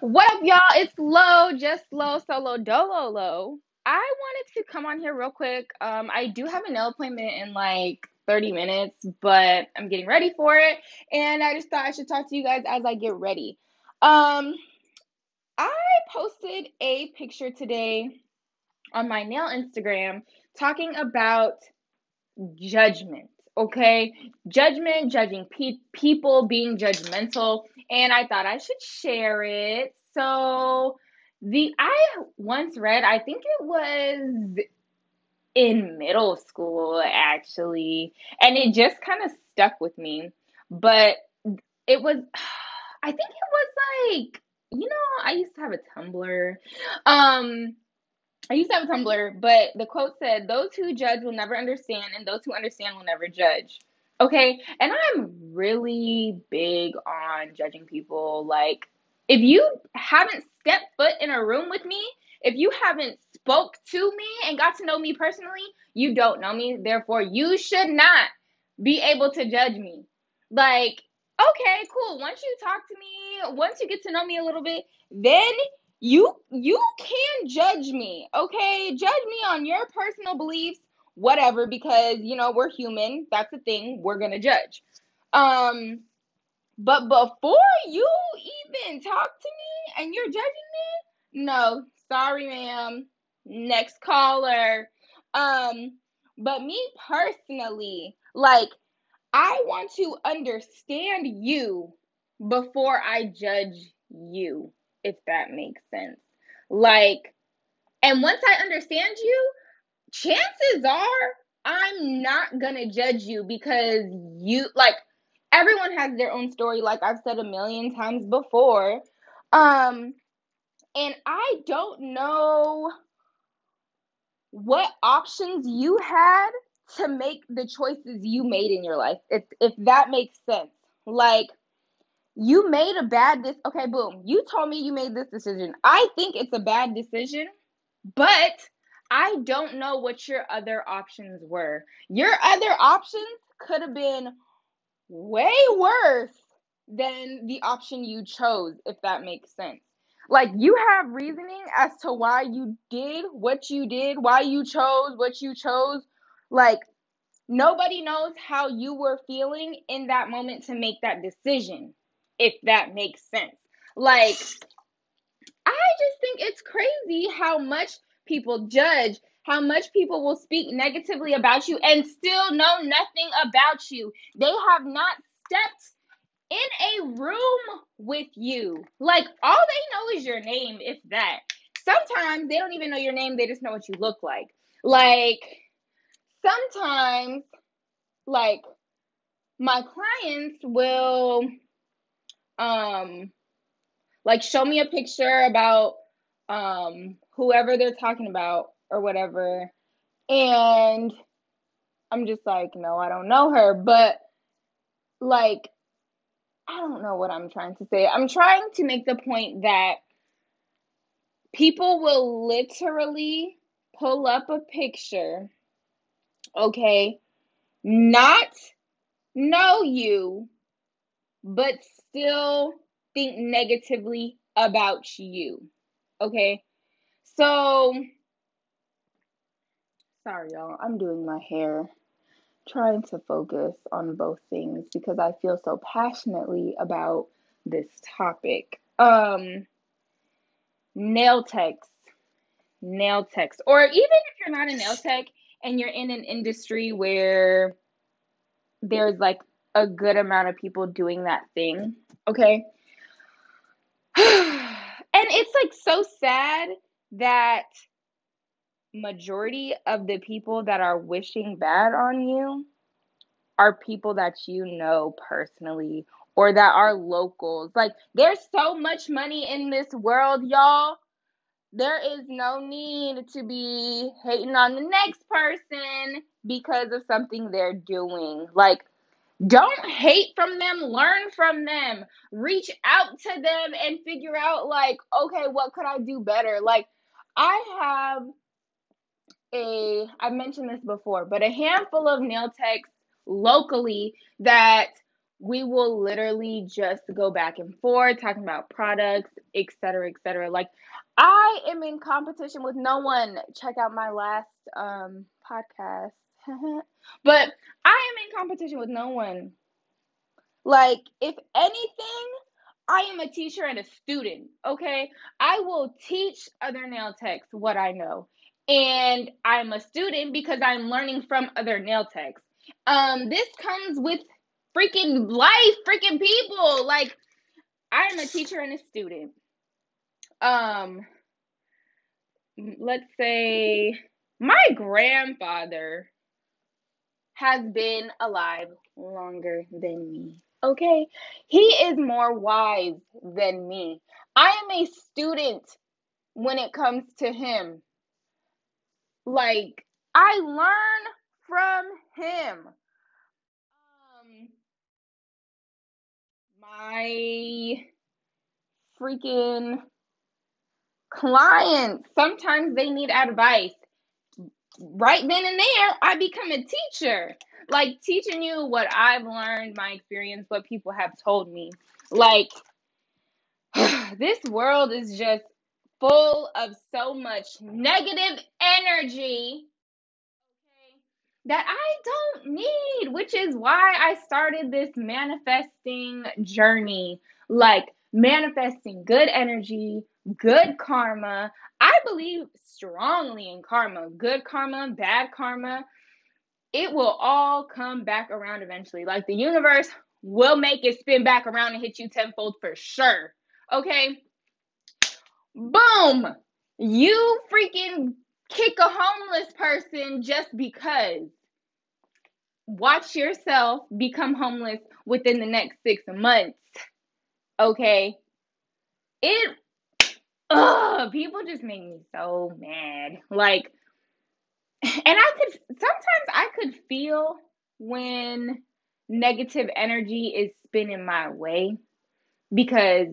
What up, y'all? It's Low, just Low, solo, dolo, low. I wanted to come on here real quick. Um, I do have a nail appointment in like 30 minutes, but I'm getting ready for it, and I just thought I should talk to you guys as I get ready. Um, I posted a picture today on my nail Instagram talking about judgment okay? Judgment judging pe- people being judgmental and i thought i should share it. So the i once read i think it was in middle school actually and it just kind of stuck with me. But it was i think it was like you know i used to have a tumblr. Um I used to have a Tumblr, but the quote said, Those who judge will never understand, and those who understand will never judge. Okay, and I'm really big on judging people. Like, if you haven't stepped foot in a room with me, if you haven't spoke to me and got to know me personally, you don't know me. Therefore, you should not be able to judge me. Like, okay, cool. Once you talk to me, once you get to know me a little bit, then you you can judge me okay? Judge me on your personal beliefs whatever because you know we're human. That's the thing. We're gonna judge. Um but before you even talk to me and you're judging me no sorry ma'am. Next caller. Um but me personally like i want to understand you before i judge you if that makes sense. Like, and once I understand you, chances are I'm not gonna judge you because you, like, everyone has their own story, like I've said a million times before. Um, and I don't know what options you had to make the choices you made in your life, if, if that makes sense. Like, you made a bad this okay boom. You told me you made this decision. I think it's a bad decision but i don't know what your other options were. Your other options could have been way worse than the option you chose if that makes sense. Like you have reasoning as to why you did what you did why you chose what you chose. Like nobody knows how you were feeling in that moment to make that decision if that makes sense. Like, I just think it's crazy how much people judge, how much people will speak negatively about you and still know nothing about you. They have not stepped in a room with you. Like, all they know is your name, if that. Sometimes they don't even know your name, they just know what you look like. Like, sometimes, like, my clients will um like show me a picture about um whoever they're talking about or whatever. And I'm just like no I don't know her. But like I don't know what I'm trying to say. I'm trying to make the point that people will literally pull up a picture okay not know you but still think negatively about you. Okay? So, sorry, y'all. I'm doing my hair, trying to focus on both things because I feel so passionately about this topic. Um, nail techs, nail techs, or even if you're not a nail tech and you're in an industry where there's like a good amount of people doing that thing, okay? and it's like so sad that majority of the people that are wishing bad on you are people that you know personally or that are locals. Like there's so much money in this world, y'all. There is no need to be hating on the next person because of something they're doing. Like don't hate from them, learn from them. Reach out to them and figure out, like, okay, what could I do better? Like, I have a, I've mentioned this before, but a handful of nail techs locally that we will literally just go back and forth talking about products, etc., etc. Like I am in competition with no one. Check out my last um podcast. but I competition with no one. Like if anything, I am a teacher and a student, okay? I will teach other nail techs what I know. And I'm a student because I'm learning from other nail techs. Um, this comes with freaking life, freaking people. Like, I am a teacher and a student. Um, let's say my grandfather has been alive longer than me. Okay? He is more wise than me. I am a student when it comes to him. Like, I learn from him. Um, my freaking clients, sometimes they need advice. Right then and there, I become a teacher like teaching you what I've learned, my experience, what people have told me. Like this world is just full of so much negative energy that I don't need, which is why I started this manifesting journey. Like manifesting good energy, good karma. I believe strongly in karma, good karma, bad karma it will all come back around eventually. Like the universe will make it spin back around and hit you tenfold for sure. Okay? Boom! You freaking kick a homeless person just because. Watch yourself become homeless within the next six months. Okay? It. Ugh, people just make me so mad. Like, and I could sometimes I could feel when negative energy is spinning my way because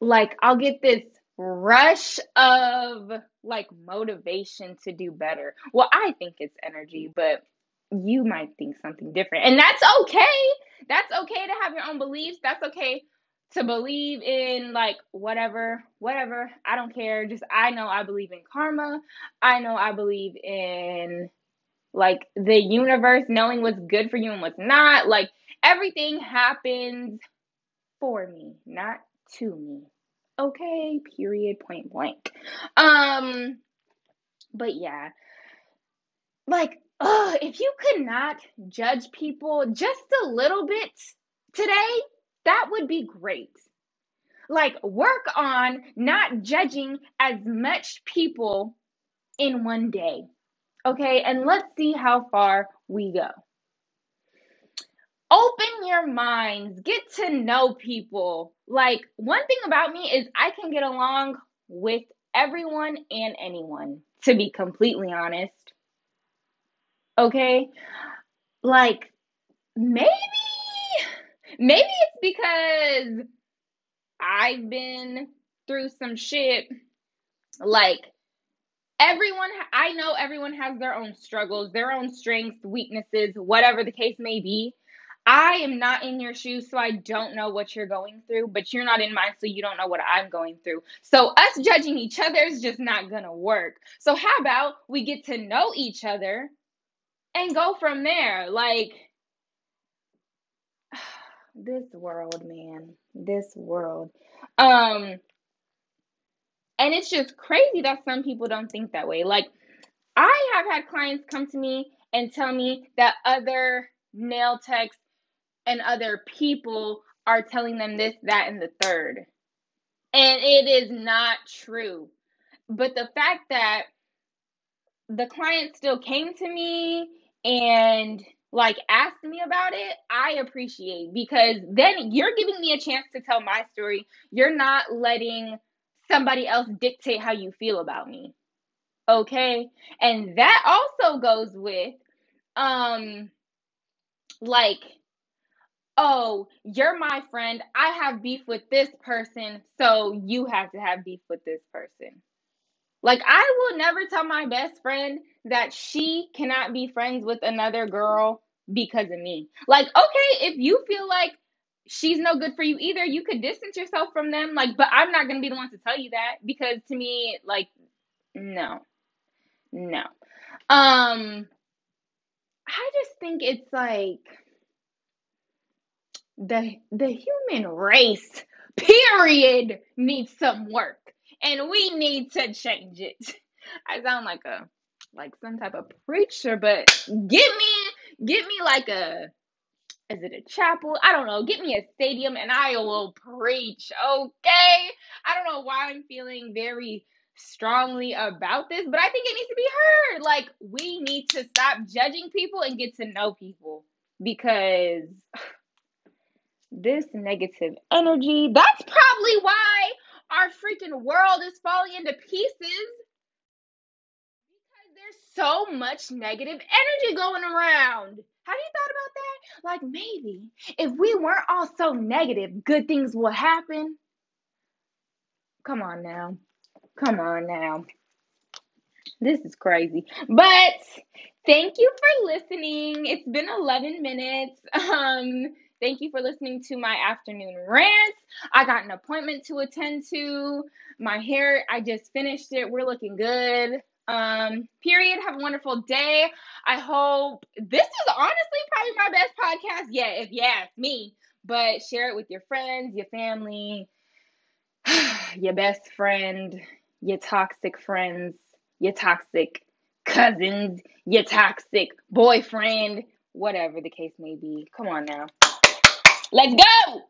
like I'll get this rush of like motivation to do better. Well, I think it's energy, but you might think something different. And that's okay. That's okay to have your own beliefs. That's okay to believe in like whatever, whatever. I don't care. Just I know I believe in karma. I know I believe in like the universe knowing what's good for you and what's not. Like everything happens for me, not to me. Okay, period, point blank. Um but yeah. Like, uh, if you could not judge people just a little bit today, that would be great. Like, work on not judging as much people in one day. Okay, and let's see how far we go. Open your minds, get to know people. Like, one thing about me is I can get along with everyone and anyone, to be completely honest. Okay? Like, maybe Maybe it's because I've been through some shit. Like, everyone, I know everyone has their own struggles, their own strengths, weaknesses, whatever the case may be. I am not in your shoes, so I don't know what you're going through, but you're not in mine, so you don't know what I'm going through. So, us judging each other is just not gonna work. So, how about we get to know each other and go from there? Like, this world, man. This world. Um and it's just crazy that some people don't think that way. Like I have had clients come to me and tell me that other nail techs and other people are telling them this, that, and the third. And it is not true. But the fact that the client still came to me and like ask me about it, I appreciate because then you're giving me a chance to tell my story. You're not letting somebody else dictate how you feel about me. Okay? And that also goes with um like oh, you're my friend. I have beef with this person, so you have to have beef with this person. Like, I will never tell my best friend that she cannot be friends with another girl because of me. Like, okay, if you feel like she's no good for you either, you could distance yourself from them. Like, but I'm not gonna be the one to tell you that because to me, like, no, no. Um, I just think it's like the the human race period needs some work and we need to change it. I sound like a like some type of preacher, but get me get me like a is it a chapel? I don't know. Get me a stadium and I will preach. Okay? I don't know why I'm feeling very strongly about this, but I think it needs to be heard. Like we need to stop judging people and get to know people because this negative energy, that's probably why our freaking world is falling into pieces because there's so much negative energy going around. Have you thought about that? Like maybe if we weren't all so negative, good things will happen. Come on now. Come on now. This is crazy. But thank you for listening. It's been 11 minutes. Um Thank you for listening to my afternoon rant. I got an appointment to attend to. My hair, I just finished it. We're looking good. Um, period. Have a wonderful day. I hope this is honestly probably my best podcast yet, if you ask me. But share it with your friends, your family, your best friend, your toxic friends, your toxic cousins, your toxic boyfriend, whatever the case may be. Come on now. Let's go.